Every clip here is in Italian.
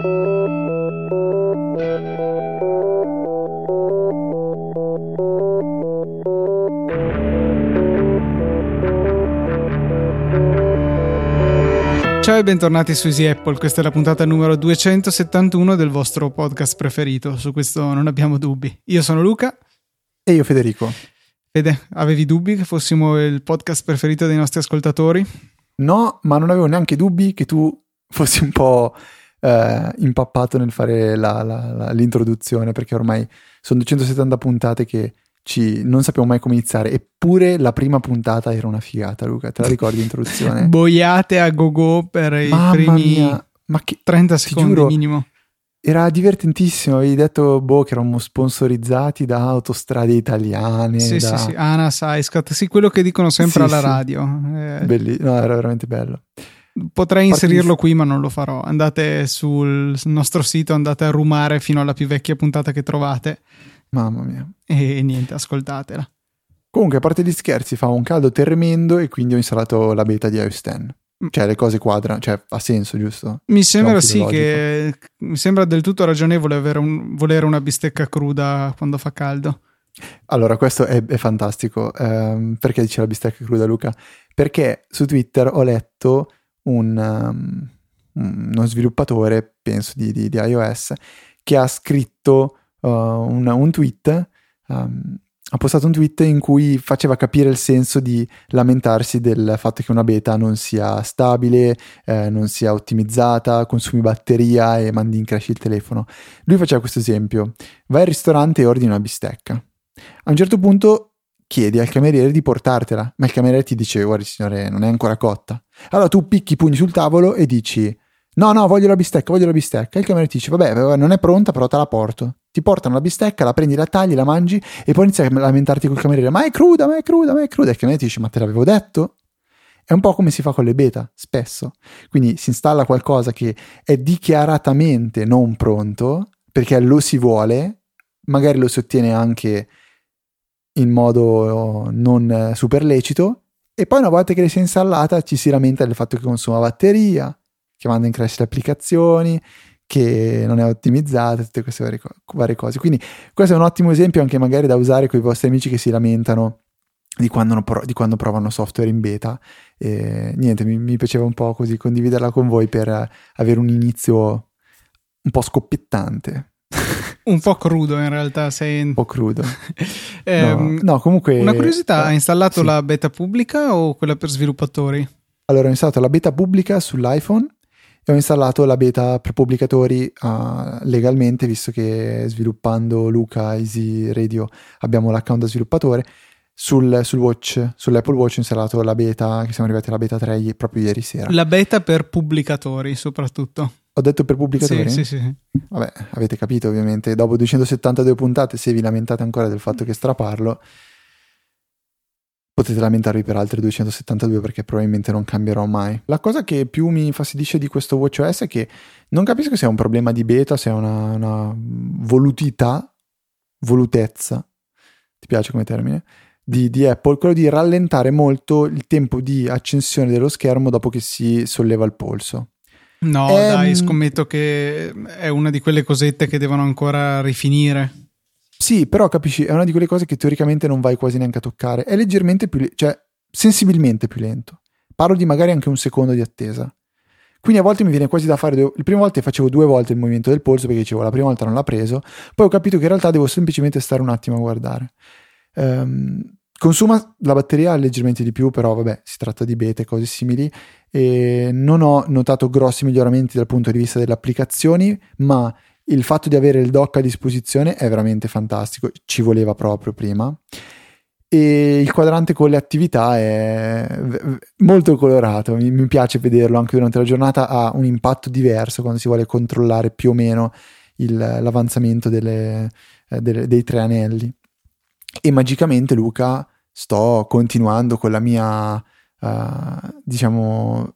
Ciao e bentornati su Easy Apple, questa è la puntata numero 271 del vostro podcast preferito, su questo non abbiamo dubbi. Io sono Luca. E io Federico. Fede, avevi dubbi che fossimo il podcast preferito dei nostri ascoltatori? No, ma non avevo neanche dubbi che tu fossi un po' eh, impappato nel fare la, la, la, l'introduzione, perché ormai sono 270 puntate che ci, non sappiamo mai come iniziare. Eppure la prima puntata era una figata, Luca. Te la ricordi l'introduzione? Boiate a go-go per Mamma i primi mia. Ma che, 30 secondi giuro, minimo. Era divertentissimo, avevi detto boh, che eravamo sponsorizzati da autostrade italiane. Sì, da... sì, sì, ANAS, ISCAT, sì, quello che dicono sempre sì, alla sì. radio. Eh... Bellissimo, no, era veramente bello. Potrei inserirlo qui, ma non lo farò. Andate sul nostro sito, andate a rumare fino alla più vecchia puntata che trovate Mamma mia. E niente, ascoltatela. Comunque, a parte gli scherzi, fa un caldo tremendo e quindi ho installato la beta di iOS 10. Mm. Cioè, le cose quadrano, cioè, ha senso, giusto? Mi sembra sì che mi sembra del tutto ragionevole un, volere una bistecca cruda quando fa caldo. Allora, questo è, è fantastico. Um, perché dice la bistecca cruda, Luca? Perché su Twitter ho letto un, um, uno sviluppatore, penso di, di, di iOS, che ha scritto uh, un, un, tweet, um, ha postato un tweet in cui faceva capire il senso di lamentarsi del fatto che una beta non sia stabile, eh, non sia ottimizzata, consumi batteria e mandi in crash il telefono. Lui faceva questo esempio, vai al ristorante e ordini una bistecca. A un certo punto chiedi al cameriere di portartela, ma il cameriere ti dice guardi signore non è ancora cotta. Allora tu picchi i pugni sul tavolo e dici no no voglio la bistecca, voglio la bistecca. Il cameriere ti dice vabbè non è pronta però te la porto ti portano la bistecca, la prendi, la tagli, la mangi e poi inizi a lamentarti col cameriere, ma è cruda, ma è cruda, ma è cruda. E il cameriere ti dice, ma te l'avevo detto? È un po' come si fa con le beta, spesso. Quindi si installa qualcosa che è dichiaratamente non pronto, perché lo si vuole, magari lo si ottiene anche in modo non super lecito, e poi una volta che si è installata ci si lamenta del fatto che consuma batteria, che manda in crash le applicazioni, che non è ottimizzata, tutte queste varie, varie, cose. Quindi questo è un ottimo esempio anche magari da usare con i vostri amici che si lamentano di quando, di quando provano software in beta. E, niente, mi, mi, piaceva un po' così condividerla con voi per avere un inizio un po' scoppiettante. Un po' crudo in realtà, sei un po' crudo. eh, no, no, comunque una curiosità, eh, hai installato sì. la beta pubblica o quella per sviluppatori? Allora, ho installato la beta pubblica sull'iPhone e ho installato la beta per pubblicatori uh, legalmente, visto che sviluppando Luca Easy Radio abbiamo l'account da sviluppatore. Sul, sul, Watch, sull'Apple Watch ho installato la beta, che siamo arrivati alla beta 3 proprio ieri sera. La beta per pubblicatori, soprattutto. Ho detto per pubblicatori? Sì, sì, sì. Vabbè, avete capito ovviamente. Dopo 272 puntate, se vi lamentate ancora del fatto che straparlo, potete lamentarvi per altre 272 perché probabilmente non cambierò mai. La cosa che più mi infastidisce di questo WatchOS è che non capisco se è un problema di beta, se è una, una volutità, volutezza, ti piace come termine, di, di, Apple, quello di rallentare molto il tempo di accensione dello schermo dopo che si solleva il polso. No, ehm... dai, scommetto che è una di quelle cosette che devono ancora rifinire. Sì, però capisci, è una di quelle cose che teoricamente non vai quasi neanche a toccare. È leggermente più, le- cioè sensibilmente più lento. Parlo di magari anche un secondo di attesa. Quindi a volte mi viene quasi da fare. Due... Prime volte facevo due volte il movimento del polso perché dicevo la prima volta non l'ha preso. Poi ho capito che in realtà devo semplicemente stare un attimo a guardare. Um, consuma la batteria leggermente di più, però vabbè, si tratta di beta e cose simili. E non ho notato grossi miglioramenti dal punto di vista delle applicazioni, ma il fatto di avere il dock a disposizione è veramente fantastico, ci voleva proprio prima. E il quadrante con le attività è molto colorato, mi, piace vederlo anche durante la giornata, ha un impatto diverso quando si vuole controllare più o meno il, l'avanzamento delle, eh, delle, dei tre anelli. E magicamente, Luca, sto continuando con la mia, uh, diciamo,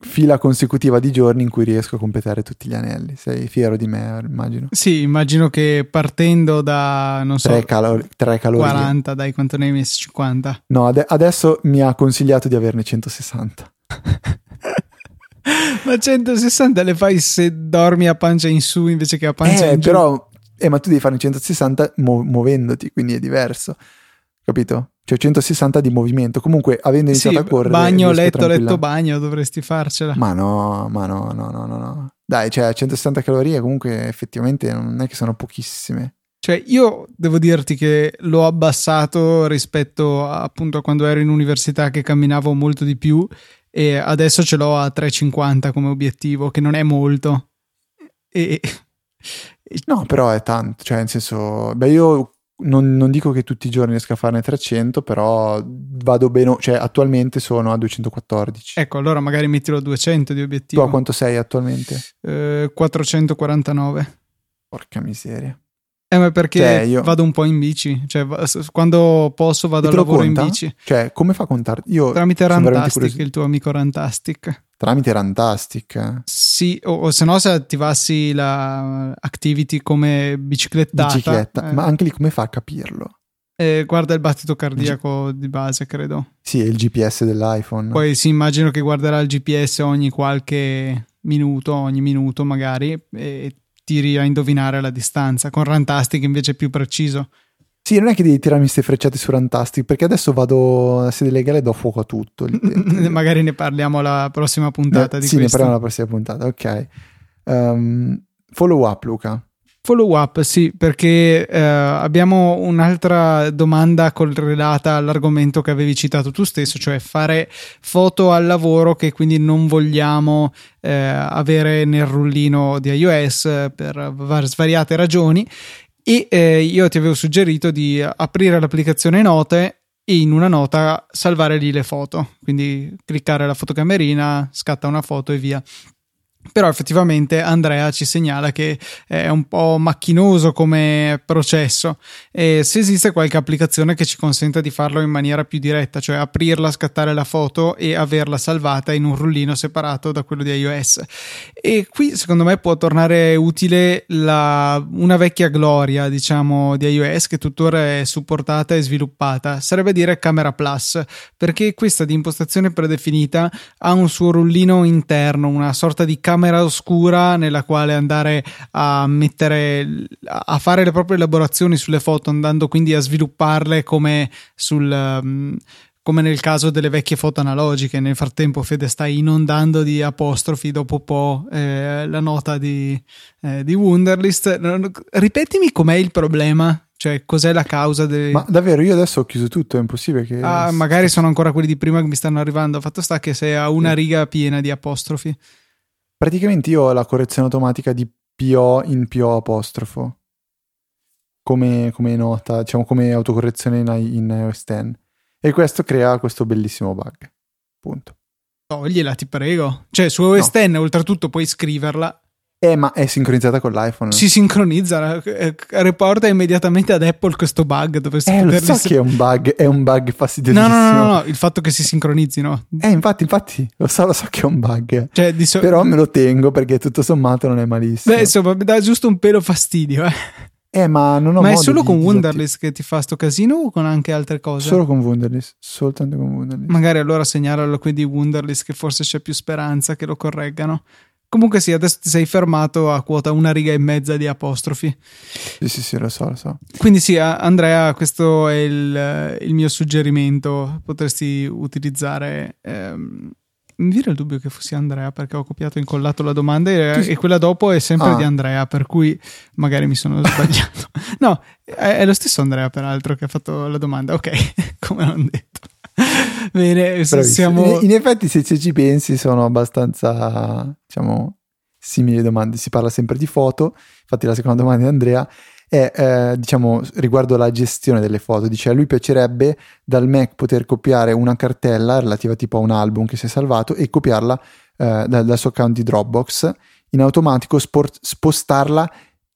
fila consecutiva di giorni in cui riesco a completare tutti gli anelli. Sei fiero di me, immagino. Sì, immagino che partendo da, non so, 3, calor- 3 calorie. 40, dai, quanto ne hai messo? 50? No, ade- adesso mi ha consigliato di averne 160. ma 160 le fai se dormi a pancia in su invece che a pancia eh, in giù. però, eh, ma tu devi fare un 160 mu- muovendoti, quindi è diverso. Capito? Cioè 160 di movimento. Comunque, avendo iniziato Sì, a correre. bagno, letto, letto, bagno, dovresti farcela. Ma no, ma no, no, no, no, no. Dai, cioè 160 calorie comunque effettivamente non è che sono pochissime. Cioè, io devo dirti che l'ho abbassato rispetto a, appunto a quando ero in università che camminavo molto di più e adesso ce l'ho a 3,50 come obiettivo, che non è molto. E, No, però è tanto, cioè nel senso, beh io non, non dico che tutti i giorni riesca a farne 300, però vado bene, cioè attualmente sono a 214. ecco, allora magari mettilo a 200 di tu obiettivo. a quanto sei attualmente? Eh, 449. Porca miseria. Eh, ma perché Cioè, io- vado un po' in bici, cioè quando posso vado al lavoro conta? in bici. Cioè, come fa a contare? Io Tramite Rantastic, il tuo amico Rantastic. Tramite Rantastic. eh. Sì, o, o se no se attivassi la activity come biciclettata. Bicicletta. eh, Ma anche lì come fa a capirlo? eh, guarda il battito cardiaco di base, credo. Sì, è il GPS dell'iPhone. Poi sì, immagino che guarderà il GPS ogni qualche minuto, ogni minuto magari, e tiri a indovinare la distanza. Con Rantastic invece è più preciso. Sì, non è che devi tirarmi queste frecciate su Rantastic, perché adesso vado a sede legale e do fuoco a tutto. magari ne parliamo alla prossima puntata Eh, di sì, ne questo. parliamo alla prossima puntata, ok. Ehm, follow up, Luca. Follow up, sì, perché eh, abbiamo un'altra domanda correlata all'argomento che avevi citato tu stesso, cioè fare foto al lavoro che quindi non vogliamo eh, avere nel rullino di iOS eh, per var- svariate ragioni. E eh, io ti avevo suggerito di aprire l'applicazione Note e in una nota salvare lì le foto. Quindi cliccare la fotocamerina, scatta una foto e via. Però effettivamente Andrea ci segnala che è un po' macchinoso come processo e se esiste qualche applicazione che ci consenta di farlo in maniera più diretta, cioè aprirla, scattare la foto e averla salvata in un rullino separato da quello di iOS. E qui secondo me può tornare utile la, una vecchia gloria, diciamo, di iOS che tuttora è supportata e sviluppata, sarebbe dire Camera Plus, perché questa di impostazione predefinita ha un suo rullino interno, una sorta di camera oscura nella quale andare a mettere a fare le proprie elaborazioni sulle foto, andando quindi a svilupparle come sul um, come nel caso delle vecchie foto analogiche. Nel frattempo, Fede stai inondando di apostrofi dopo po' eh, la nota di, eh, di Wunderlist. Ripetimi com'è il problema, cioè cos'è la causa del. Ma davvero, io adesso ho chiuso tutto, è impossibile che... Ah, magari sono ancora quelli di prima che mi stanno arrivando. Fatto sta che sei a una riga piena di apostrofi. Praticamente io ho la correzione automatica di PO in PO apostrofo. Come, come nota, diciamo come autocorrezione in, in iOS 10. E questo crea questo bellissimo bug. Punto. Toglila, ti prego. Cioè, su OS X, oltretutto, puoi scriverla. Eh, ma è sincronizzata con l'iPhone. Si sincronizza. eh, Riporta immediatamente ad Apple questo bug. Dovresti Eh, lo so che è un bug, è un bug No, fastidiosissimo. no, no, no, no, il fatto che si sincronizzino. Eh, infatti, infatti, lo so, lo so che è un bug. Cioè, so- Però me lo tengo perché tutto sommato non è malissimo. Beh, insomma, mi dà giusto un pelo fastidio. Eh. eh, ma non ho Ma è solo con Wunderlist che ti fa sto casino o con anche altre cose? Solo con Wunderlist, soltanto con Wunderlist. Magari allora segnalalo qui di Wunderlist che forse c'è più speranza che lo correggano. Comunque sì, adesso ti sei fermato a quota una riga e mezza di apostrofi. Sì, sì, sì, lo so, lo so. Quindi sì, Andrea, questo è il, il mio suggerimento. Potresti utilizzare. Ehm, mi viene il dubbio che fossi Andrea perché ho copiato e incollato la domanda e, e quella dopo è sempre Ah. di Andrea, per cui magari mi sono sbagliato. no, è, è lo stesso Andrea, peraltro, che ha fatto la domanda. Ok, come non detto. Bene, siamo. In, effetti, se se ci pensi, sono abbastanza, diciamo, simili domande. Si parla sempre di foto. Infatti, la seconda domanda di Andrea è, eh, diciamo, riguardo la gestione delle foto. Dice: A lui piacerebbe dal Mac poter copiare una cartella relativa tipo a un album che si è salvato e copiarla eh, dal, dal suo account di Dropbox in automatico, sport- spostarla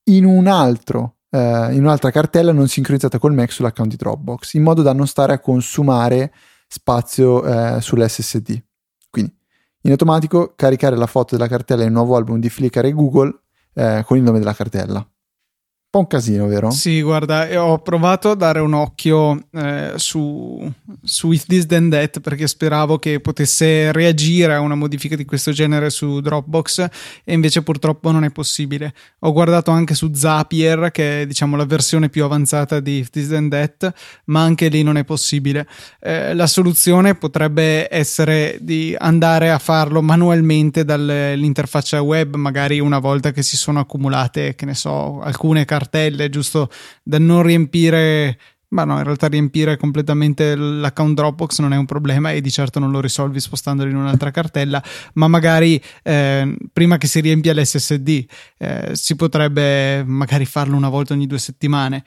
in un altro. eh, in un'altra cartella non sincronizzata col Mac sull'account di Dropbox in modo da non stare a consumare spazio eh, sull'SSD. Quindi in automatico caricare la foto della cartella in un nuovo album di Flickr e Google eh, con il nome della cartella. Po' un casino, vero? Sì, guarda, ho provato a dare un occhio eh, su, su If This Then That perché speravo che potesse reagire a una modifica di questo genere su Dropbox e invece purtroppo non è possibile. Ho guardato anche su Zapier, che è diciamo la versione più avanzata di If This Then That, ma anche lì non è possibile. Eh, la soluzione potrebbe essere di andare a farlo manualmente dall'interfaccia web, magari una volta che si sono accumulate, che ne so, alcune carte cartelle, giusto da non riempire ma no, in realtà riempire completamente l'account Dropbox non è un problema e di certo non lo risolvi spostandolo in un'altra cartella, ma magari eh, prima che si riempia l'SSD eh, si potrebbe magari farlo una volta ogni due settimane.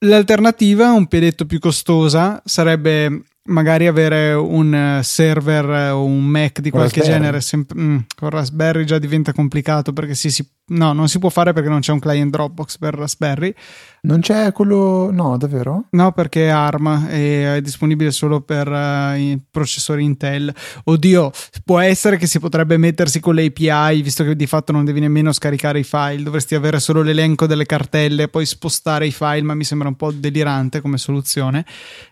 L'alternativa, un piedetto più costosa, sarebbe magari avere un server o un Mac di qualche Raspberry. genere. Sem- mm, con Raspberry già diventa complicato perché sì, si No, non si può fare perché non c'è un client Dropbox per Raspberry. Non c'è quello. No, davvero? No, perché è ARM e è disponibile solo per uh, processori Intel. Oddio, può essere che si potrebbe mettersi con le API, visto che di fatto non devi nemmeno scaricare i file. Dovresti avere solo l'elenco delle cartelle poi spostare i file, ma mi sembra un po' delirante come soluzione.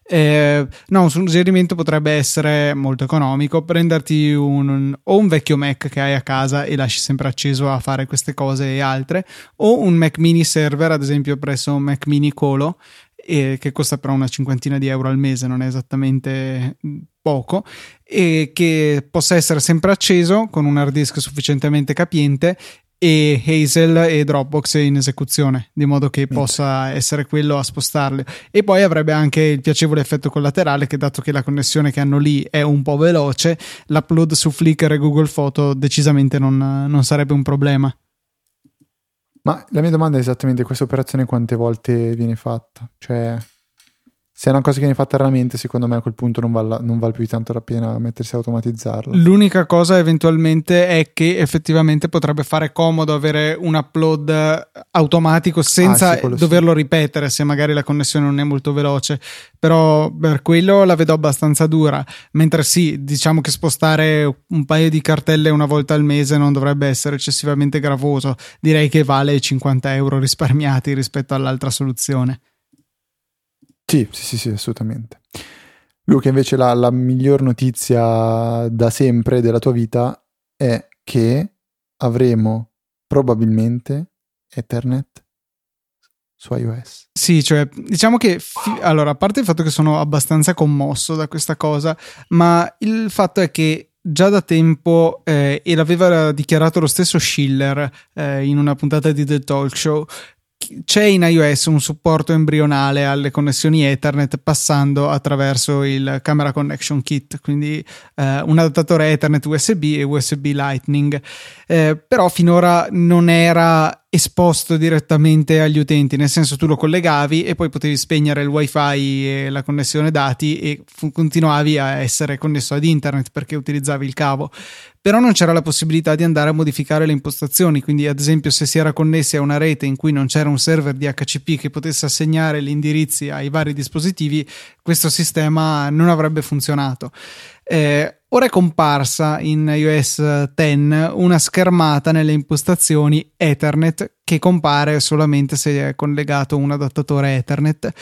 Eh, no, un suggerimento potrebbe essere molto economico: prenderti un, o un vecchio Mac che hai a casa e lasci sempre acceso a fare queste cose cose e altre, o un Mac mini server, ad esempio presso un Mac mini Colo, e che costa però una cinquantina di euro al mese, non è esattamente poco, e che possa essere sempre acceso con un hard disk sufficientemente capiente e Hazel e Dropbox in esecuzione, di modo che possa essere quello a spostarle. E poi avrebbe anche il piacevole effetto collaterale che dato che la connessione che hanno lì è un po' veloce, l'upload su Flickr e Google Photo decisamente non, non sarebbe un problema. Ma la mia domanda è esattamente questa operazione quante volte viene fatta? Cioè, se è una cosa che viene fatta raramente, secondo me a quel punto non vale, non vale più tanto la pena mettersi a automatizzarla. L'unica cosa eventualmente è che effettivamente potrebbe fare comodo avere un upload automatico senza ah, sì, doverlo sì. ripetere se magari la connessione non è molto veloce. Però per quello la vedo abbastanza dura. Mentre sì, diciamo che spostare un paio di cartelle una volta al mese non dovrebbe essere eccessivamente gravoso. Direi che vale 50 euro risparmiati rispetto all'altra soluzione. Sì, sì, sì, assolutamente. Luca, invece la, la miglior notizia da sempre della tua vita è che avremo probabilmente Ethernet su iOS. Sì, cioè, diciamo che, fi- allora, a parte il fatto che sono abbastanza commosso da questa cosa, ma il fatto è che già da tempo, eh, e l'aveva dichiarato lo stesso Schiller eh, in una puntata di The Talk Show, c'è in iOS un supporto embrionale alle connessioni Ethernet passando attraverso il Camera Connection Kit, quindi eh, un adattatore Ethernet USB e USB Lightning. Eh, però finora non era esposto direttamente agli utenti, nel senso tu lo collegavi e poi potevi spegnere il wifi e la connessione dati e fu- continuavi a essere connesso ad internet perché utilizzavi il cavo. Però non c'era la possibilità di andare a modificare le impostazioni, quindi ad esempio se si era connessi a una rete in cui non c'era un server di HCP che potesse assegnare gli indirizzi ai vari dispositivi, questo sistema non avrebbe funzionato. Eh, ora è comparsa in iOS 10 una schermata nelle impostazioni Ethernet che compare solamente se è collegato un adattatore Ethernet.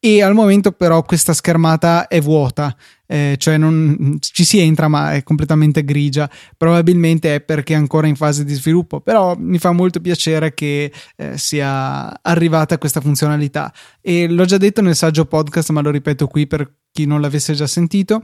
E al momento però questa schermata è vuota, eh, cioè non ci si entra ma è completamente grigia, probabilmente è perché è ancora in fase di sviluppo, però mi fa molto piacere che eh, sia arrivata questa funzionalità. E l'ho già detto nel saggio podcast ma lo ripeto qui per chi non l'avesse già sentito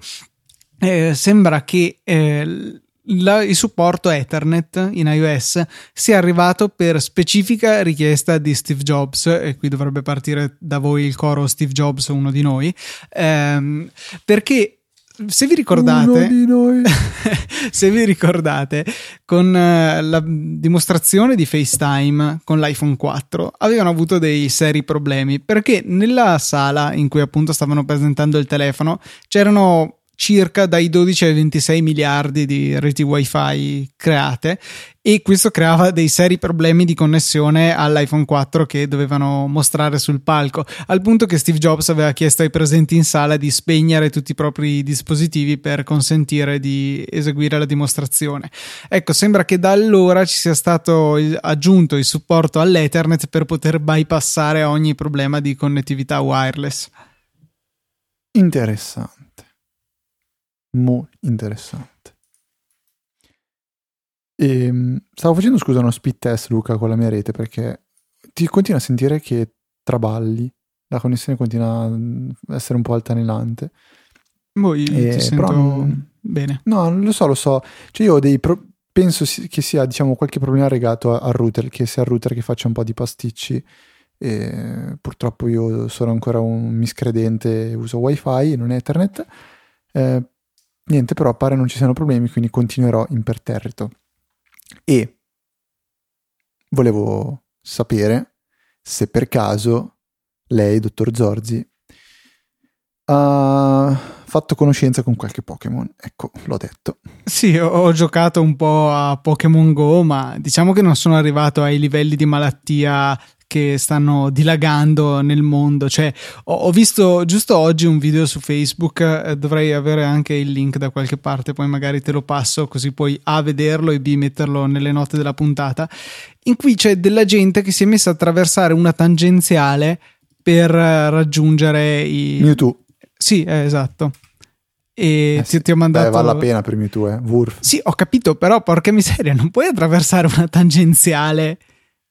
eh, sembra che eh, la, il supporto Ethernet in iOS sia arrivato per specifica richiesta di Steve Jobs, e qui dovrebbe partire da voi il coro Steve Jobs, uno di noi, ehm, perché se vi ricordate, se vi ricordate, con uh, la dimostrazione di FaceTime con l'iPhone 4 avevano avuto dei seri problemi perché nella sala in cui appunto stavano presentando il telefono c'erano circa dai 12 ai 26 miliardi di reti wifi create e questo creava dei seri problemi di connessione all'iPhone 4 che dovevano mostrare sul palco, al punto che Steve Jobs aveva chiesto ai presenti in sala di spegnere tutti i propri dispositivi per consentire di eseguire la dimostrazione. Ecco, sembra che da allora ci sia stato aggiunto il supporto all'Ethernet per poter bypassare ogni problema di connettività wireless. Interessante. Molto interessante. E, ehm, stavo facendo scusa uno speed test Luca con la mia rete perché ti continua a sentire che traballi, la connessione continua a essere un po' altalenante. Boh, e, però non, bene. No, lo so, lo so. Cioè io ho dei pro- penso che sia diciamo qualche problema legato al router, che sia il router che faccia un po' di pasticci. E purtroppo io sono ancora un miscredente, uso wifi e non ethernet. Eh, niente, però pare non ci siano problemi, quindi continuerò imperterrito. E volevo sapere se per caso lei, dottor Zorzi, ha fatto conoscenza con qualche Pokémon. Ecco, l'ho detto. Sì, ho giocato un po' a Pokémon Go, ma diciamo che non sono arrivato ai livelli di malattia che stanno dilagando nel mondo. Cioè, ho, ho visto giusto oggi un video su Facebook, eh, dovrei avere anche il link da qualche parte, poi magari te lo passo così puoi A vederlo e B metterlo nelle note della puntata, in cui c'è della gente che si è messa a attraversare una tangenziale per raggiungere i... Mewtwo. Sì, eh, esatto. E eh sì. ti, ti, ho mandato. Beh, vale la pena per Mewtwo, eh. Wurf. Sì, ho capito, però porca miseria, non puoi attraversare una tangenziale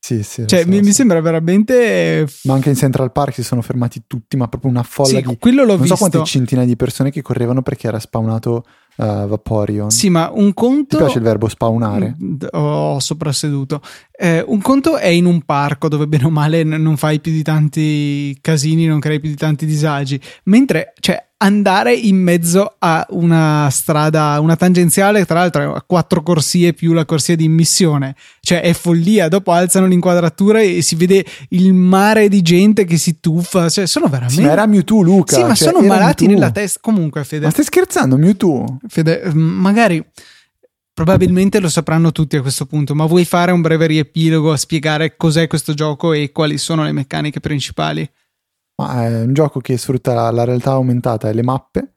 sì, sì. Cioè, so, mi, so. mi, sembra veramente. Ma anche in Central Park si sono fermati tutti, ma proprio una folla sì, di. Quello l'ho non visto. so quante centinaia di persone che correvano perché era spawnato uh, Vaporeon. Sì, ma un conto. Mi piace il verbo spawnare? Mm, ho soprasseduto. Eh, un conto è in un parco dove bene o male non fai più di tanti casini, non crei più di tanti disagi. Mentre, cioè, andare in mezzo a una strada, una tangenziale, tra l'altro a quattro corsie più la corsia di immissione, cioè è follia. Dopo alzano l'inquadratura e si vede il mare di gente che si tuffa, cioè sono veramente. Sì, ma era Mewtwo, Luca. Sì, ma cioè, sono malati Mewtwo. nella testa. Comunque, Fede. Ma stai scherzando, Mewtwo? Fede, magari. Probabilmente lo sapranno tutti a questo punto, ma vuoi fare un breve riepilogo a spiegare cos'è questo gioco e quali sono le meccaniche principali? Ma è un gioco che sfrutta la, realtà aumentata e le mappe.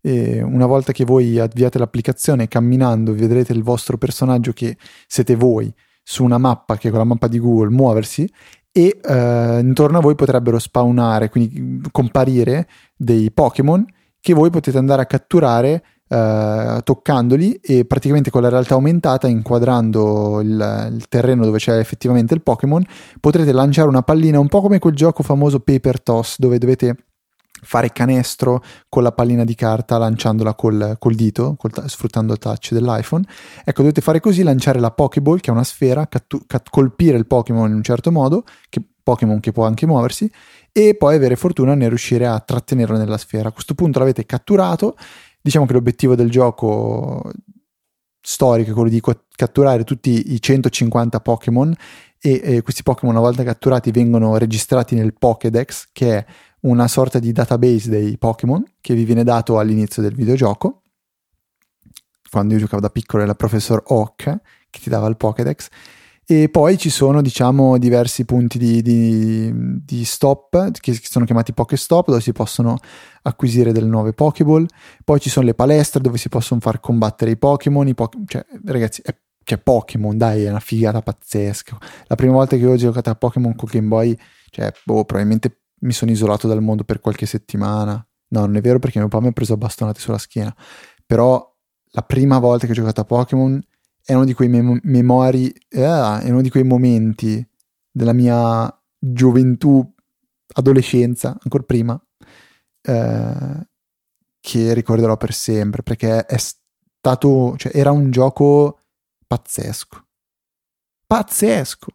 E una volta che voi avviate l'applicazione, camminando, vedrete il vostro personaggio che siete voi su una mappa che è quella mappa di Google muoversi e eh, intorno a voi potrebbero spawnare, quindi comparire dei Pokémon che voi potete andare a catturare eh, toccandoli e praticamente con la realtà aumentata, inquadrando il, il, terreno dove c'è effettivamente il Pokémon, potrete lanciare una pallina un po' come quel gioco famoso Paper Toss dove dovete fare canestro con la pallina di carta lanciandola col, col dito, col, sfruttando il touch dell'iPhone. Ecco, dovete fare così, lanciare la Pokéball, che è una sfera, cattu- cat- colpire il Pokémon in un certo modo, che, Pokémon che può anche muoversi, e poi avere fortuna nel riuscire a trattenerlo nella sfera. A questo punto l'avete catturato diciamo che l'obiettivo del gioco storico è quello di catturare tutti i 150 Pokémon e, e questi Pokémon una volta catturati vengono registrati nel Pokédex che è una sorta di database dei Pokémon che vi viene dato all'inizio del videogioco. Quando io giocavo da piccolo era il professor Oak che ti dava il Pokédex e poi ci sono, diciamo, diversi punti di, di, di stop che sono chiamati Pokestop, dove si possono acquisire delle nuove Pokéball. Poi ci sono le palestre dove si possono far combattere i Pokémon. I po- cioè, ragazzi, è, che Pokémon, dai, è una figata pazzesca. La prima volta che ho giocato a Pokémon con Game Boy, cioè, boh, probabilmente mi sono isolato dal mondo per qualche settimana. No, non è vero perché mio papà mi ha preso a bastonate sulla schiena. Però la prima volta che ho giocato a Pokémon è uno di quei mem- memori, eh, è uno di quei momenti della mia gioventù, adolescenza, ancora prima, eh, che ricorderò per sempre, perché è stato, cioè era un gioco pazzesco. Pazzesco.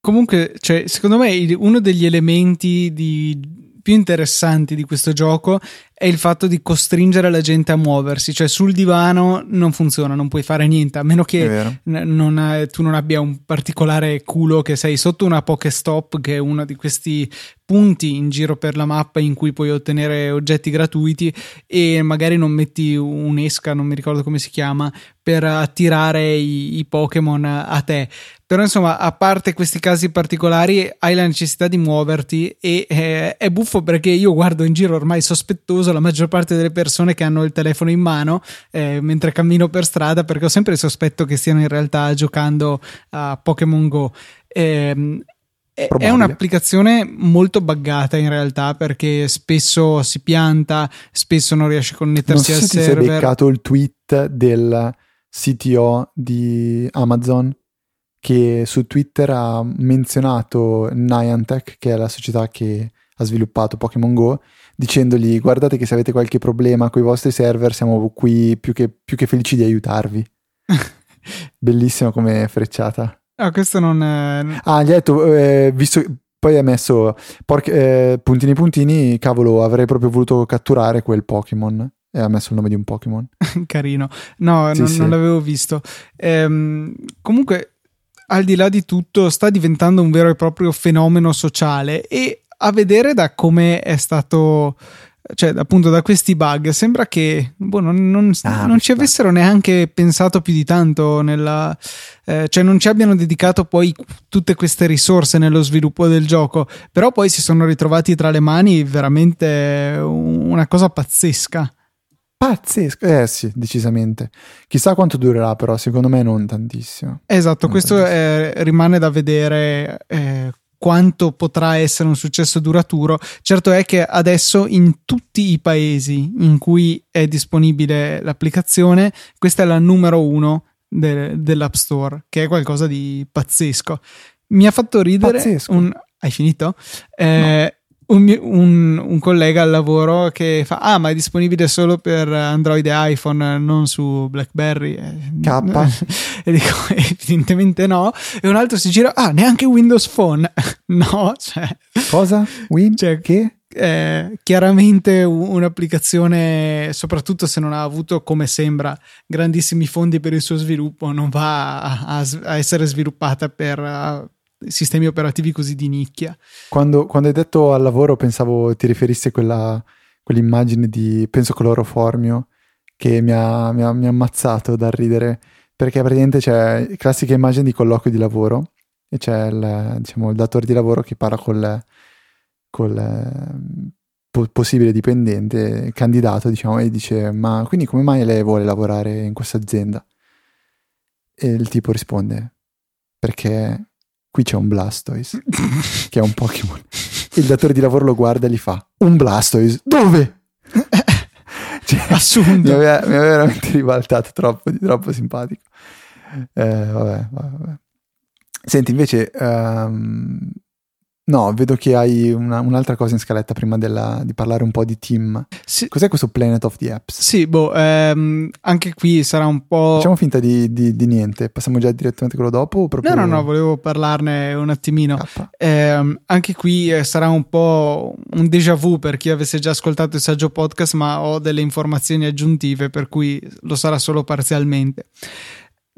Comunque, cioè, secondo me uno degli elementi di più interessanti di questo gioco è il fatto di costringere la gente a muoversi, cioè sul divano non funziona, non puoi fare niente, a meno che non hai, tu non abbia un particolare culo che sei sotto una Pokestop, che è uno di questi punti in giro per la mappa in cui puoi ottenere oggetti gratuiti e magari non metti un'esca, non mi ricordo come si chiama, per attirare i, i Pokémon a te. Però insomma, a parte questi casi particolari, hai la necessità di muoverti e eh, è buffo perché io guardo in giro ormai sospettoso la maggior parte delle persone che hanno il telefono in mano eh, mentre cammino per strada perché ho sempre il sospetto che stiano in realtà giocando a Pokémon Go. Eh, è un'applicazione molto buggata in realtà perché spesso si pianta, spesso non riesce a connettersi non so al se server. Ti sei beccato il tweet del CTO di Amazon che su Twitter ha menzionato Niantic, che è la società che ha sviluppato Pokémon Go, dicendogli guardate che se avete qualche problema con i vostri server siamo qui più che, più che felici di aiutarvi. Bellissima come frecciata. Ah, questo non è... Ah, gli ha detto, eh, visto, poi ha messo porca, eh, puntini puntini, cavolo, avrei proprio voluto catturare quel Pokémon. E ha messo il nome di un Pokémon. Carino. No, sì, non, sì. non, l'avevo visto. Ehm, comunque, al di là di tutto, sta diventando un vero e proprio fenomeno sociale e a vedere da come è stato cioè appunto da questi bug sembra che boh, non, non, ah, non ci avessero neanche pensato più di tanto nella, eh, cioè non ci abbiano dedicato poi tutte queste risorse nello sviluppo del gioco però poi si sono ritrovati tra le mani veramente una cosa pazzesca Pazzesco, eh sì, decisamente. Chissà quanto durerà, però, secondo me non tantissimo. Esatto, non questo tantissimo. È, rimane da vedere eh, quanto potrà essere un successo duraturo. Certo è che adesso in tutti i paesi in cui è disponibile l'applicazione, questa è la numero uno de- dell'App Store, che è qualcosa di pazzesco. Mi ha fatto ridere un... Hai finito? Eh, no un, un, un, collega al lavoro che fa: Ah, ma è disponibile solo per Android e iPhone, non su Blackberry. K. e dico: Evidentemente no. E un altro si gira: Ah, neanche Windows Phone. no, cioè. Cosa? Win? Cioè, che? Eh, chiaramente un'applicazione, soprattutto se non ha avuto, come sembra, grandissimi fondi per il suo sviluppo, non va a, a essere sviluppata per sistemi operativi così di nicchia. Quando, quando hai detto al lavoro pensavo ti riferissi a quella, quell'immagine di, penso cloroformio, che mi ha, mi, ha, mi ha ammazzato da ridere, perché praticamente c'è classica immagine di colloquio di lavoro e c'è il, diciamo, il datore di lavoro che parla col, col po- possibile dipendente, candidato, diciamo, e dice ma quindi come mai lei vuole lavorare in questa azienda? E il tipo risponde perché qui c'è un Blastoise, che è un Pokémon. Il datore di lavoro lo guarda e gli fa, un Blastoise? Dove? cioè, Assunto. Mi aveva, mi aveva, veramente ribaltato troppo, troppo simpatico. Eh, vabbè, vabbè. Senti, invece, um, No, vedo che hai una, un'altra cosa in scaletta prima della, di parlare un po' di team. Sì. Cos'è questo Planet of the Apps? Sì, boh, ehm, anche qui sarà un po'. Facciamo finta di, di, di, niente. Passiamo già direttamente a quello dopo? Proprio... No, no, no, volevo parlarne un attimino. Eh, anche qui eh, sarà un po' un déjà vu per chi avesse già ascoltato il saggio podcast, ma ho delle informazioni aggiuntive, per cui lo sarà solo parzialmente.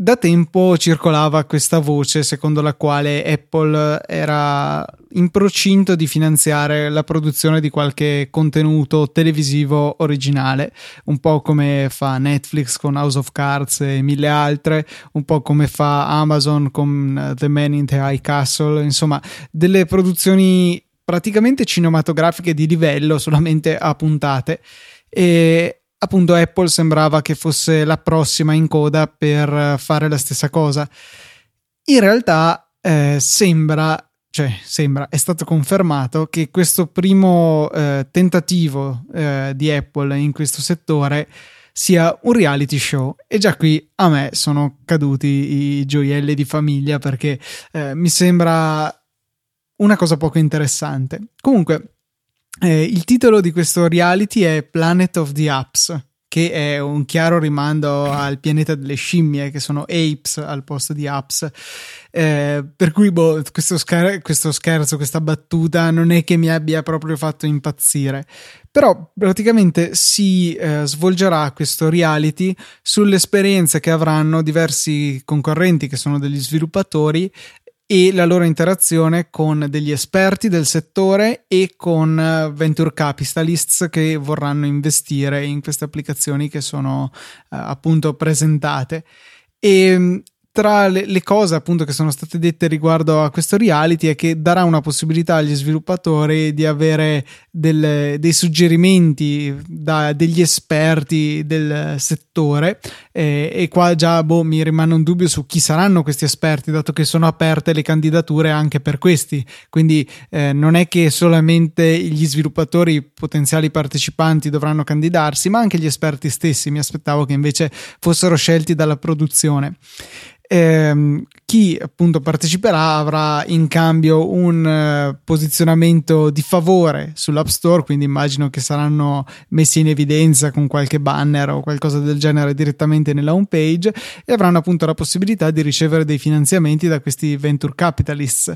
Da tempo circolava questa voce secondo la quale Apple era in procinto di finanziare la produzione di qualche contenuto televisivo originale, un po' come fa Netflix con House of Cards e mille altre, un po' come fa Amazon con The Man in the High Castle, insomma, delle produzioni praticamente cinematografiche di livello solamente a puntate. E appunto Apple sembrava che fosse la prossima in coda per fare la stessa cosa. In realtà eh, sembra, cioè sembra, è stato confermato che questo primo eh, tentativo eh, di Apple in questo settore sia un reality show e già qui a me sono caduti i gioielli di famiglia perché eh, mi sembra una cosa poco interessante. Comunque, eh, il titolo di questo reality è Planet of the Apps, che è un chiaro rimando al pianeta delle scimmie, che sono apes al posto di apps. Eh, per cui boh, questo, scher- questo, scherzo, questa battuta non è che mi abbia proprio fatto impazzire. Però praticamente si eh, svolgerà questo reality sulle esperienze che avranno diversi concorrenti che sono degli sviluppatori e la loro interazione con degli esperti del settore e con eh, venture capitalists che vorranno investire in queste applicazioni che sono uh, appunto presentate. E tra le, le, cose appunto che sono state dette riguardo a questo reality è che darà una possibilità agli sviluppatori di avere delle, dei suggerimenti da degli esperti del settore eh, e qua già boh, mi rimane un dubbio su chi saranno questi esperti dato che sono aperte le candidature anche per questi. Quindi eh, non è che solamente gli sviluppatori potenziali partecipanti dovranno candidarsi ma anche gli esperti stessi. Mi aspettavo che invece fossero scelti dalla produzione ehm, chi appunto parteciperà avrà in cambio un uh, posizionamento di favore sull'App Store, quindi immagino che saranno messi in evidenza con qualche banner o qualcosa del genere direttamente nella home page e avranno appunto la possibilità di ricevere dei finanziamenti da questi venture capitalists.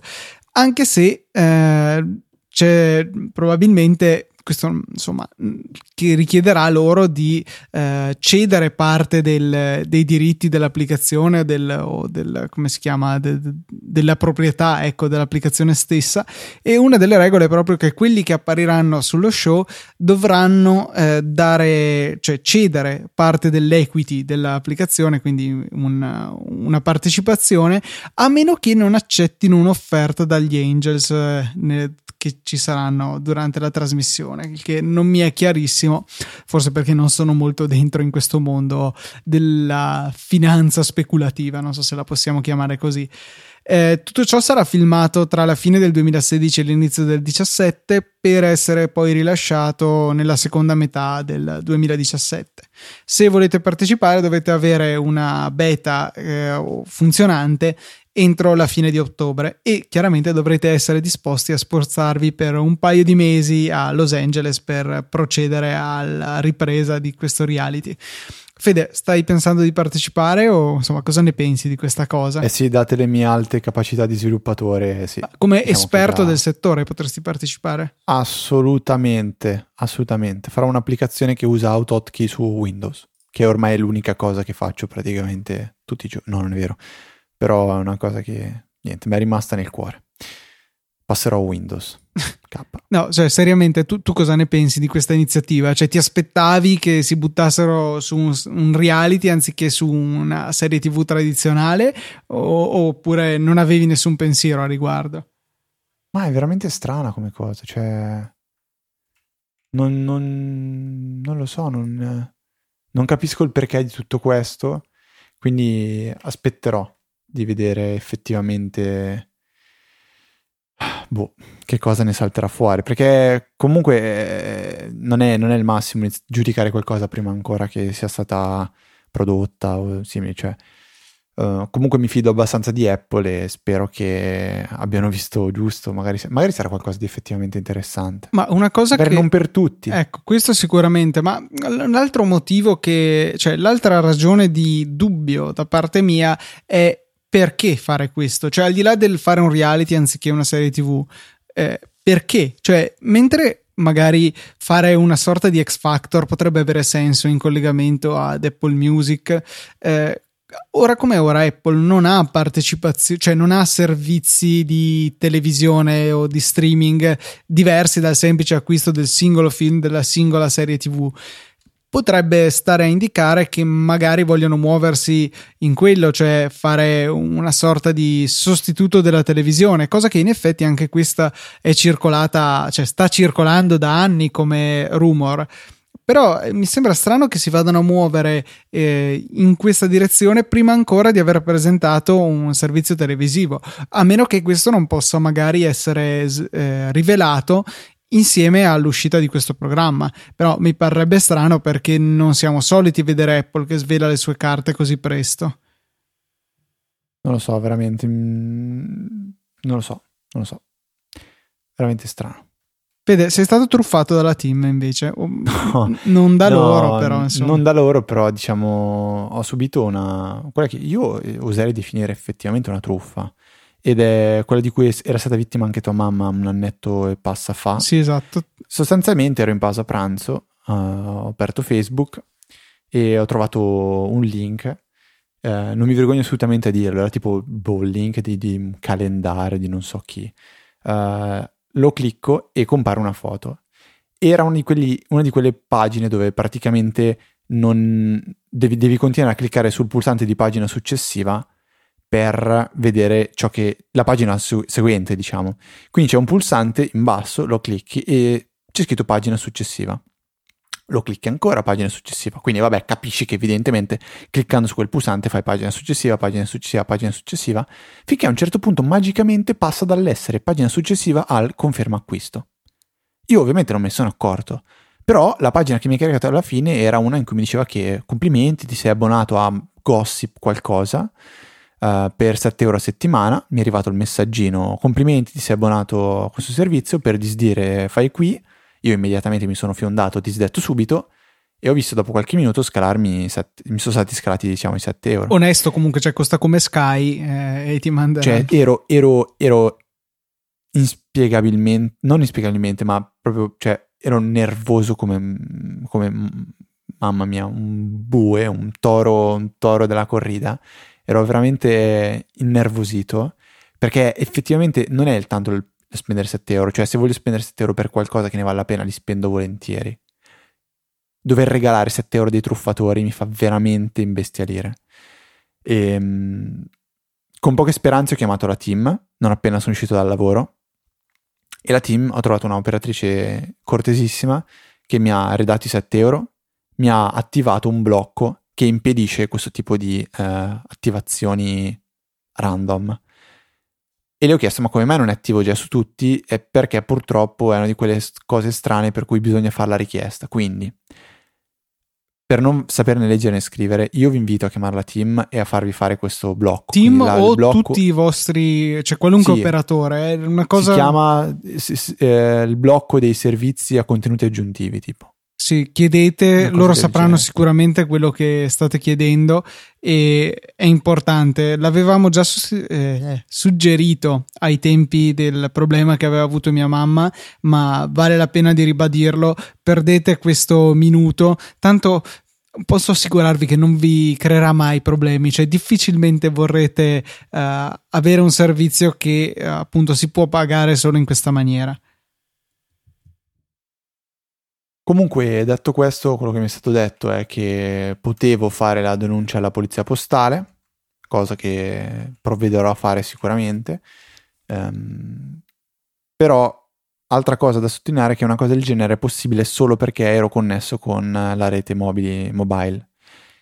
Anche se eh, c'è probabilmente questo insomma che richiederà loro di eh, cedere parte del, dei diritti dell'applicazione del, o del come si chiama de, de, della proprietà ecco dell'applicazione stessa. E una delle regole è proprio che quelli che appariranno sullo show dovranno eh, dare cioè cedere parte dell'equity dell'applicazione quindi una, una partecipazione a meno che non accettino un'offerta dagli angels eh, che ci saranno durante la trasmissione, che non mi è chiarissimo, forse perché non sono molto dentro in questo mondo della finanza speculativa, non so se la possiamo chiamare così. Eh, tutto ciò sarà filmato tra la fine del 2016 e l'inizio del 2017 per essere poi rilasciato nella seconda metà del 2017. Se volete partecipare dovete avere una beta eh, funzionante entro la fine di ottobre e chiaramente dovrete essere disposti a sforzarvi per un paio di mesi a Los Angeles per procedere alla ripresa di questo reality. Fede, stai pensando di partecipare o insomma cosa ne pensi di questa cosa? Eh sì, date le mie alte capacità di sviluppatore, sì. Come diciamo esperto del settore potresti partecipare? Assolutamente, assolutamente. Farò un'applicazione che usa AutoHotkey su Windows, che ormai è l'unica cosa che faccio praticamente tutti i giorni. No, non è vero però è una cosa che niente, mi è rimasta nel cuore. Passerò a Windows. K. no, cioè seriamente tu, tu, cosa ne pensi di questa iniziativa? Cioè ti aspettavi che si buttassero su un, un reality anziché su una serie tv tradizionale o, oppure non avevi nessun pensiero a riguardo? Ma è veramente strana come cosa, cioè non, non, non lo so, non, non capisco il perché di tutto questo, quindi aspetterò di vedere effettivamente boh, che cosa ne salterà fuori. Perché comunque eh, non, è, non, è, il massimo giudicare qualcosa prima ancora che sia stata prodotta o simili. Cioè, uh, comunque mi fido abbastanza di Apple e spero che abbiano visto giusto. Magari, magari sarà qualcosa di effettivamente interessante. Ma una cosa per che. Non per tutti. Ecco, questo sicuramente. Ma un altro motivo che. cioè, l'altra ragione di dubbio da parte mia è perché fare questo? Cioè, al di là del fare un reality anziché una serie TV, eh, perché? Cioè, mentre magari fare una sorta di X Factor potrebbe avere senso in collegamento ad Apple Music, eh, ora come ora Apple non ha partecipazione, cioè non ha servizi di televisione o di streaming diversi dal semplice acquisto del singolo film della singola serie TV potrebbe stare a indicare che magari vogliono muoversi in quello, cioè fare una sorta di sostituto della televisione, cosa che in effetti anche questa è circolata, cioè sta circolando da anni come rumor. Però eh, mi sembra strano che si vadano a muovere eh, in questa direzione prima ancora di aver presentato un servizio televisivo, a meno che questo non possa magari essere eh, rivelato insieme all'uscita di questo programma. Però mi parrebbe strano perché non siamo soliti vedere Apple che svela le sue carte così presto. Non lo so, veramente. Mm, non lo so, non lo so. Veramente strano. Fede, sei stato truffato dalla team invece? No, non da no, loro, però. Insomma. Non da loro, però, diciamo, ho subito una. quella che io oserei definire effettivamente una truffa. Ed è quella di cui era stata vittima anche tua mamma un annetto e passa fa. Sì, esatto. Sostanzialmente ero in pausa pranzo, uh, ho aperto Facebook e ho trovato un link. Uh, non mi vergogno assolutamente a dirlo, era tipo boh, link di, di un calendario di non so chi. Uh, lo clicco e compare una foto. Era una di, quelli, una di quelle pagine dove praticamente non devi, devi, continuare a cliccare sul pulsante di pagina successiva per vedere ciò che la pagina su, seguente, diciamo. Quindi c'è un pulsante in basso, lo clicchi e c'è scritto pagina successiva. Lo clicchi ancora, pagina successiva. Quindi, vabbè, capisci che evidentemente cliccando su quel pulsante fai pagina successiva, pagina successiva, pagina successiva, finché a un certo punto magicamente passa dall'essere pagina successiva al conferma acquisto. Io ovviamente non me ne sono accorto, però la pagina che mi ha caricato alla fine era una in cui mi diceva che complimenti, ti sei abbonato a Gossip qualcosa uh, per 7 euro a settimana, mi è arrivato il messaggino complimenti, ti sei abbonato a questo servizio per disdire fai qui, io immediatamente mi sono fiondato, disdetto subito e ho visto dopo qualche minuto scalarmi, set, mi sono stati scalati diciamo i 7 euro. Onesto comunque, cioè costa come Sky eh, e ti manda... Cioè ero, ero, ero inspiegabilmente, non inspiegabilmente, ma proprio, cioè ero nervoso come, come mamma mia, un bue, un toro, un toro della corrida. Ero veramente innervosito perché effettivamente non è il tanto il spendere 7 euro, cioè se voglio spendere 7 euro per qualcosa che ne vale la pena li spendo volentieri. Dover regalare 7 euro dei truffatori mi fa veramente imbestialire. E, ehm, con poche speranze ho chiamato la team, non appena sono uscito dal lavoro, e la team ho trovato un'operatrice cortesissima che mi ha redato i 7 euro, mi ha attivato un blocco che impedisce questo tipo di eh, attivazioni random. E le ho chiesto: ma come mai non è attivo già su tutti? E perché purtroppo è una di quelle cose strane per cui bisogna fare la richiesta. Quindi, per non saperne leggere e scrivere, io vi invito a chiamare la team e a farvi fare questo blocco. Team la, o blocco... tutti i vostri, cioè qualunque sì, operatore, è una cosa... Si chiama eh, il blocco dei servizi a contenuti aggiuntivi, tipo. Sì, chiedete, loro sapranno sicuramente quello che state chiedendo e è importante. L'avevamo già su- eh, suggerito ai tempi del problema che aveva avuto mia mamma, ma vale la pena di ribadirlo. Perdete questo minuto, tanto posso assicurarvi che non vi creerà mai problemi, cioè difficilmente vorrete uh, avere un servizio che uh, appunto si può pagare solo in questa maniera. Comunque, detto questo, quello che mi è stato detto è che potevo fare la denuncia alla polizia postale, cosa che provvederò a fare sicuramente. Um, però, altra cosa da sottolineare è che una cosa del genere è possibile solo perché ero connesso con la rete mobili, mobile.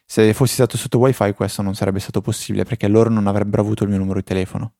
Se fossi stato sotto wifi questo non sarebbe stato possibile perché loro non avrebbero avuto il mio numero di telefono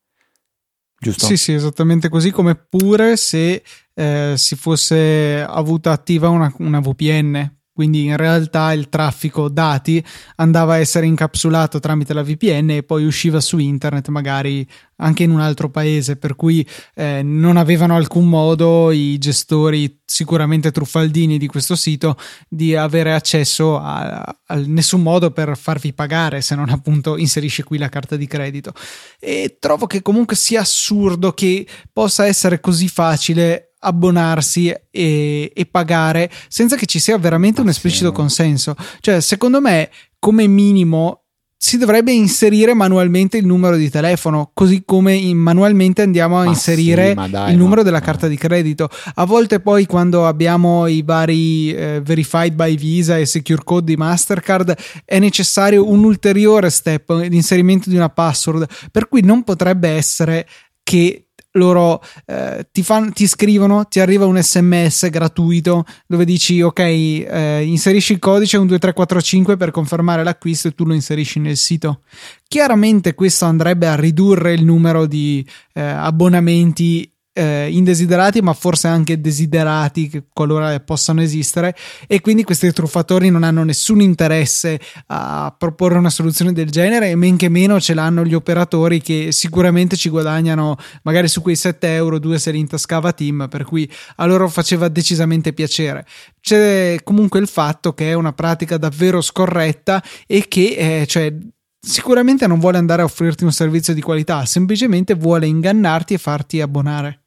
giusto? Sì, sì, esattamente così, come pure se eh, si fosse avuta attiva una, una VPN, quindi in realtà il traffico dati andava a essere incapsulato tramite la VPN e poi usciva su internet magari anche in un altro paese per cui eh, non avevano alcun modo i gestori sicuramente truffaldini di questo sito di avere accesso a, a nessun modo per farvi pagare se non appunto inserisci qui la carta di credito. E trovo che comunque sia assurdo che possa essere così facile abbonarsi e, e, pagare senza che ci sia veramente un esplicito consenso. Cioè, secondo me, come minimo si dovrebbe inserire manualmente il numero di telefono, così come manualmente andiamo a ma inserire sì, dai, il numero della carta di credito. A volte poi quando abbiamo i vari eh, verified by Visa e secure code di Mastercard è necessario un ulteriore step, l'inserimento di una password, per cui non potrebbe essere che loro eh, ti, fan, ti, scrivono, ti arriva un sms gratuito dove dici ok, eh, inserisci il codice 12345 per confermare l'acquisto e tu lo inserisci nel sito. Chiaramente questo andrebbe a ridurre il numero di eh, abbonamenti eh, indesiderati, ma forse anche desiderati, qualora possano esistere, e quindi questi truffatori non hanno nessun interesse a proporre una soluzione del genere, e men che meno ce l'hanno gli operatori che sicuramente ci guadagnano magari su quei 7 euro, due se li intascava Team, per cui a loro faceva decisamente piacere. C'è comunque il fatto che è una pratica davvero scorretta e che, eh, cioè, sicuramente non vuole andare a offrirti un servizio di qualità, semplicemente vuole ingannarti e farti abbonare.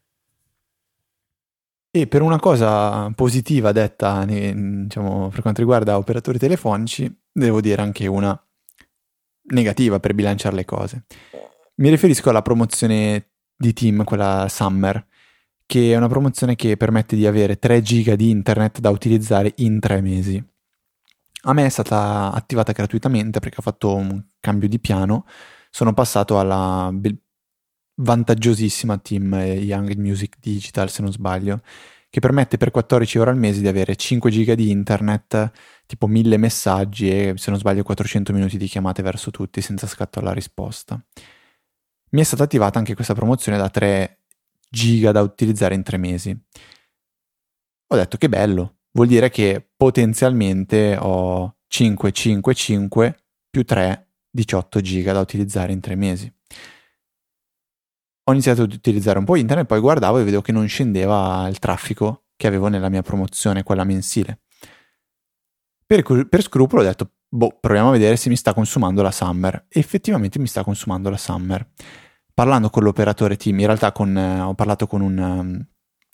E per una cosa positiva detta diciamo, per quanto riguarda operatori telefonici, devo dire anche una negativa per bilanciare le cose. Mi riferisco alla promozione di Team, quella Summer, che è una promozione che permette di avere 3 giga di internet da utilizzare in 3 mesi. A me è stata attivata gratuitamente perché ho fatto un cambio di piano, sono passato alla vantaggiosissima team Young Music Digital, se non sbaglio, che permette per 14 euro al mese di avere 5 giga di internet, tipo 1000 messaggi e, se non sbaglio, 400 minuti di chiamate verso tutti senza scatto alla risposta. Mi è stata attivata anche questa promozione da 3 giga da utilizzare in 3 mesi. Ho detto che bello, vuol dire che potenzialmente ho 5, 5, 5 più 3, 18 giga da utilizzare in 3 mesi. Ho iniziato ad utilizzare un po' internet, poi guardavo e vedevo che non scendeva il traffico che avevo nella mia promozione, quella mensile. Per, per scrupolo ho detto, boh, proviamo a vedere se mi sta consumando la Summer. E effettivamente mi sta consumando la Summer. Parlando con l'operatore team, in realtà con, eh, ho parlato con un, um,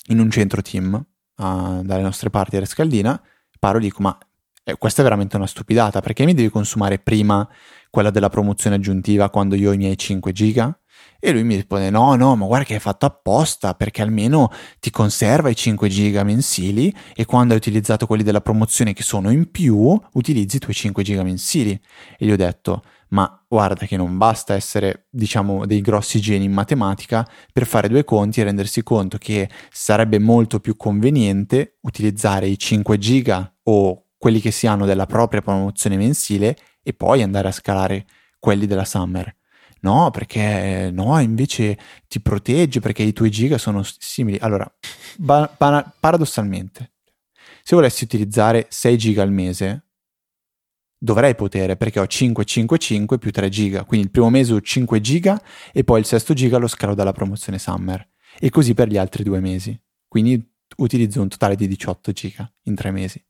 in un centro team uh, dalle nostre parti a Rescaldina, parlo e dico ma eh, questa è veramente una stupidata perché mi devi consumare prima quella della promozione aggiuntiva quando io ho i miei 5 giga? E lui mi risponde: No, no, ma guarda che è fatto apposta perché almeno ti conserva i 5 giga mensili e quando hai utilizzato quelli della promozione che sono in più, utilizzi i tuoi 5 giga mensili. E gli ho detto: Ma guarda che non basta essere, diciamo, dei grossi geni in matematica per fare due conti e rendersi conto che sarebbe molto più conveniente utilizzare i 5 giga o quelli che si hanno della propria promozione mensile e poi andare a scalare quelli della Summer no, perché no, invece ti protegge perché i tuoi giga sono simili. Allora, ba- ba- paradossalmente, se volessi utilizzare 6 giga al mese, dovrei potere perché ho 5, 5, 5 più 3 giga. Quindi il primo mese ho 5 giga e poi il sesto giga lo scalo dalla promozione Summer. E così per gli altri due mesi. Quindi utilizzo un totale di 18 giga in 3 mesi.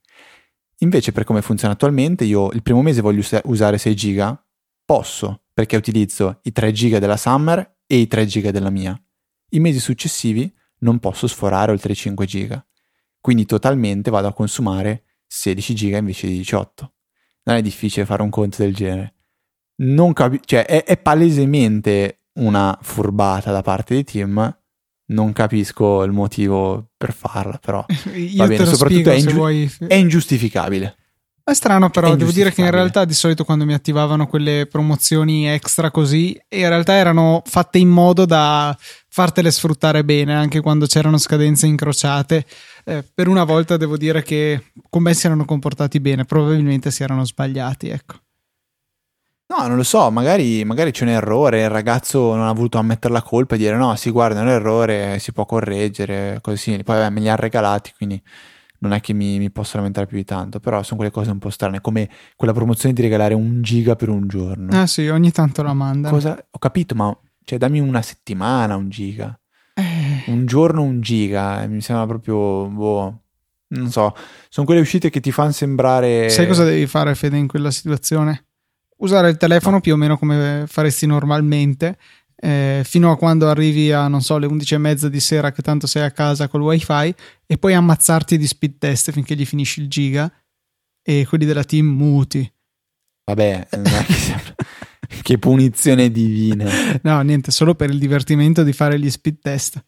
Invece per come funziona attualmente, io il primo mese voglio usare 6 giga, posso, perché utilizzo i 3 giga della Summer e i 3 giga della mia. I mesi successivi non posso sforare oltre i 5 giga. Quindi totalmente vado a consumare 16 giga invece di 18. Non è difficile fare un conto del genere. Non capi- cioè, è, è palesemente una furbata da parte di team. Non capisco il motivo per farla, però va bene. Soprattutto è, ingiu- vuoi... è ingiustificabile. È strano, però, è devo dire che in realtà di solito quando mi attivavano quelle promozioni extra così, in realtà erano fatte in modo da fartele sfruttare bene, anche quando c'erano scadenze incrociate. Eh, per una volta devo dire che con me si erano comportati bene, probabilmente si erano sbagliati, ecco. No, non lo so, magari, magari, c'è un errore, il ragazzo non ha voluto ammettere la colpa e dire no, si guarda, è un errore, si può correggere, così. Poi vabbè, me li ha regalati, quindi non è che mi, mi posso lamentare più di tanto, però sono quelle cose un po' strane, come quella promozione di regalare un giga per un giorno. Ah sì, ogni tanto la mandano. Cosa? Ho capito, ma cioè dammi una settimana un giga. Eh. Un giorno un giga, eh, mi sembra proprio, boh, non so, sono quelle uscite che ti fanno sembrare... Sai cosa devi fare Fede in quella situazione? Usare il telefono no. più o meno come faresti normalmente eh, fino a quando arrivi a, non so, le 11 e mezza di sera che tanto sei a casa col wifi e poi ammazzarti di speed test finché gli finisci il giga e quelli della team muti. Vabbè, che, che punizione divina. No, niente, solo per il divertimento di fare gli speed test.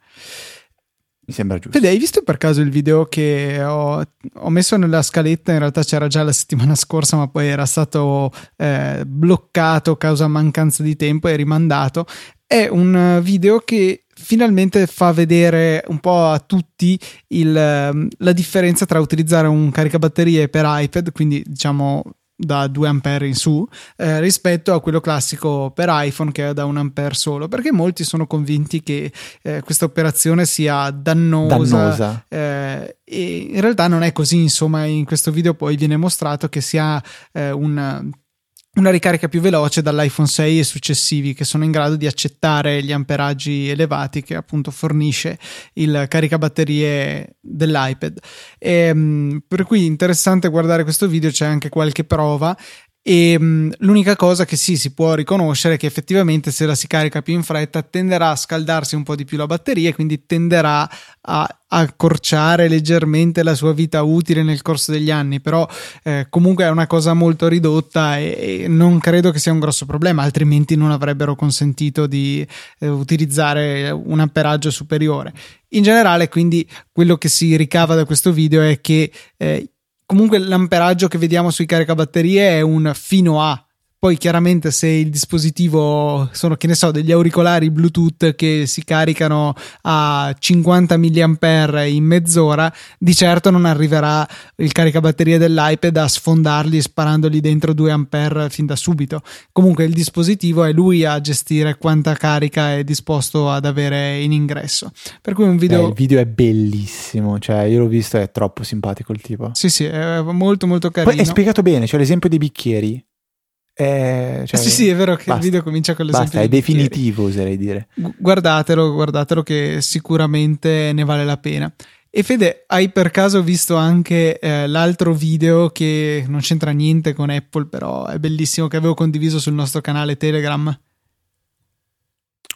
Mi sembra giusto. Fede, hai visto per caso il video che ho, ho, messo nella scaletta? In realtà c'era già la settimana scorsa, ma poi era stato eh, bloccato causa mancanza di tempo e rimandato è un video che finalmente fa vedere un po' a tutti il, ehm, la differenza tra utilizzare un caricabatterie per iPad, quindi diciamo da 2 ampere in su eh, rispetto a quello classico per iPhone che è da 1 ampere solo perché molti sono convinti che eh, questa operazione sia dannosa, dannosa. Eh, e in realtà non è così insomma in questo video poi viene mostrato che sia eh, un una ricarica più veloce dall'iPhone 6 e successivi che sono in grado di accettare gli amperaggi elevati che appunto fornisce il caricabatterie dell'iPad. E, ehm, per cui interessante guardare questo video, c'è anche qualche prova e mh, l'unica cosa che sì si può riconoscere è che effettivamente se la si carica più in fretta tenderà a scaldarsi un po' di più la batteria e quindi tenderà a accorciare leggermente la sua vita utile nel corso degli anni. Però eh, comunque è una cosa molto ridotta e, e, non credo che sia un grosso problema altrimenti non avrebbero consentito di eh, utilizzare un amperaggio superiore. In generale quindi quello che si ricava da questo video è che eh, comunque l'amperaggio che vediamo sui caricabatterie è un fino a poi chiaramente se il dispositivo sono, che ne so, degli auricolari Bluetooth che si caricano a 50 mAh in mezz'ora, di certo non arriverà il caricabatterie dell'iPad a sfondarli sparandogli dentro 2 A fin da subito. Comunque il dispositivo è lui a gestire quanta carica è disposto ad avere in ingresso. Per cui un video... Eh, il video è bellissimo, cioè io l'ho visto, è troppo simpatico il tipo. Sì, sì, è molto molto carino. Poi è spiegato bene, cioè l'esempio dei bicchieri eh, cioè, sì, sì, è vero che basta, il video comincia con l'esempio. Basta, è definitivo, oserei dire. Guardatelo, guardatelo che sicuramente ne vale la pena. E Fede, hai per caso visto anche eh, l'altro video che non c'entra niente con Apple, però è bellissimo, che avevo condiviso sul nostro canale Telegram?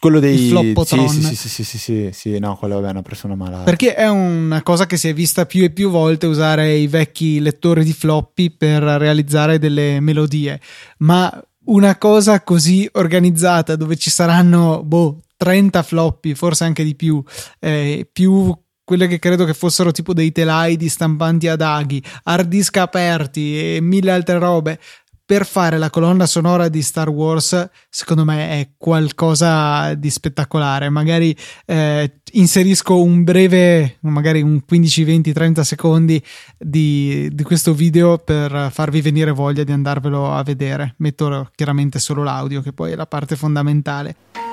Quello dei Floppotron. Sì, sì, sì, sì, sì, sì, sì, no, quello vabbè, è una persona malata. Perché è una cosa che si è vista più e più volte usare i vecchi lettori di floppy per realizzare delle melodie, ma una cosa così organizzata dove ci saranno, boh, 30 floppy, forse anche di più, eh, più quelle che credo che fossero tipo dei telai di stampanti ad aghi, hard disk aperti e mille altre robe per fare la colonna sonora di Star Wars, secondo me è qualcosa di spettacolare. Magari eh, inserisco un breve, magari un 15, 20, 30 secondi di, di, questo video per farvi venire voglia di andarvelo a vedere. Metto chiaramente solo l'audio, che poi è la parte fondamentale.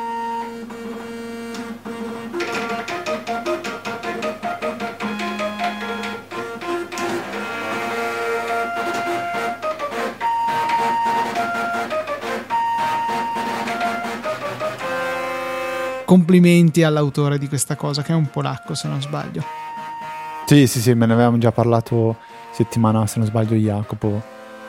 Complimenti all'autore di questa cosa, che è un polacco se non sbaglio. Sì, sì, sì, me ne avevamo già parlato settimana, se non sbaglio, Jacopo.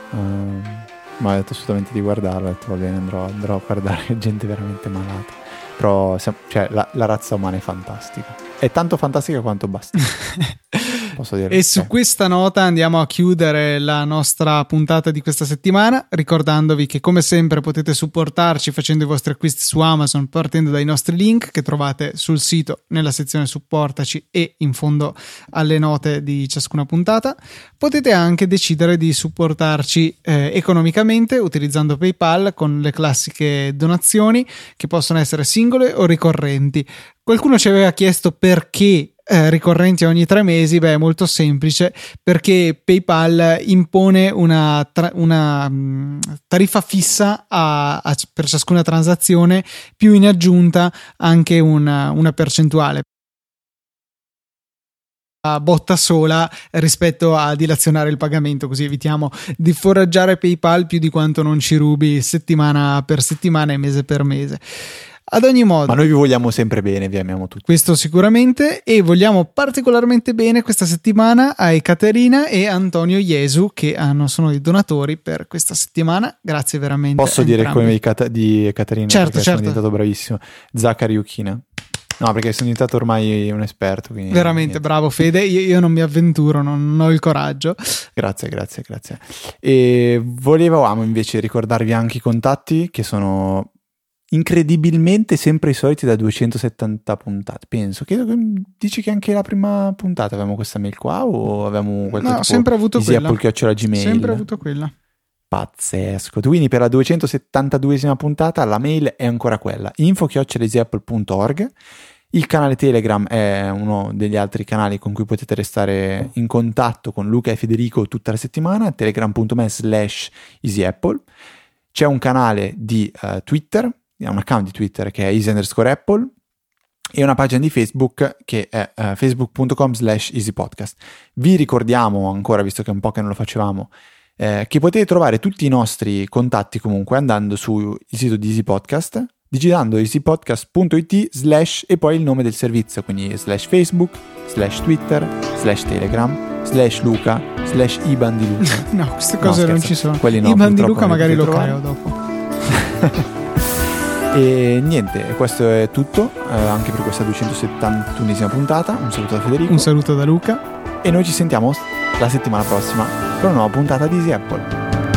Uh, mi ha detto assolutamente di guardarlo, ho detto va bene, andrò, andrò a guardare gente veramente malata. Però cioè, la, la razza umana è fantastica. È tanto fantastica quanto basta. Posso dire. E su questa nota andiamo a chiudere la nostra puntata di questa settimana, ricordandovi che come sempre potete supportarci facendo i vostri acquisti su Amazon partendo dai nostri link che trovate sul sito nella sezione supportaci e in fondo alle note di ciascuna puntata. Potete anche decidere di supportarci eh, economicamente utilizzando PayPal con le classiche donazioni che possono essere singole o ricorrenti. Qualcuno ci aveva chiesto perché eh, ricorrenti ogni tre mesi, beh, è molto semplice perché PayPal impone una, tra- una mm, tariffa fissa a, a, per ciascuna transazione, più in aggiunta anche una, una percentuale. Botta sola rispetto a dilazionare il pagamento così evitiamo di foraggiare PayPal più di quanto non ci rubi settimana per settimana e mese per mese ad ogni modo. Ma noi vi vogliamo sempre bene, vi amiamo tutti. Questo sicuramente e vogliamo particolarmente bene questa settimana a Ekaterina e Antonio Jesu che hanno, sono i donatori per questa settimana. Grazie veramente. Posso dire come di, Cat- di Ekaterina? Certo, certo. Sono diventato bravissimo. Zachary Ukina. No, perché sono diventato ormai un esperto. Veramente niente. bravo Fede, io, io, non mi avventuro, non, non ho il coraggio. Grazie, grazie, grazie. E volevamo invece ricordarvi anche i contatti che sono incredibilmente sempre i soliti da 270 puntate. Penso, che dici che anche la prima puntata avevamo questa mail qua o avevamo qualche No, sempre avuto quella. Apple Gmail. Sempre avuto quella. Pazzesco. Quindi per la 272esima puntata la mail è ancora quella. info.easyapple.org Il canale Telegram è uno degli altri canali con cui potete restare in contatto con Luca e Federico tutta la settimana, telegram.me slash easyapple. C'è un canale di uh, Twitter, un account di Twitter che è easy underscore apple e una pagina di Facebook che è uh, facebook.com slash easypodcast. Vi ricordiamo ancora, visto che è un po' che non lo facevamo, eh, che potete trovare tutti i nostri contatti comunque andando sul sito di Easy Podcast, digitando easypodcast.it slash e poi il nome del servizio, quindi slash Facebook, slash Twitter, slash Telegram, slash Luca, slash Iban di Luca. no, queste cose no, non ci sono. Quelli no, Iban di Luca magari lo creo dopo. E niente, questo è tutto eh, anche per questa 271esima puntata. Un saluto da Federico. Un saluto da Luca. E noi ci sentiamo la settimana prossima per una nuova puntata di Easy Apple.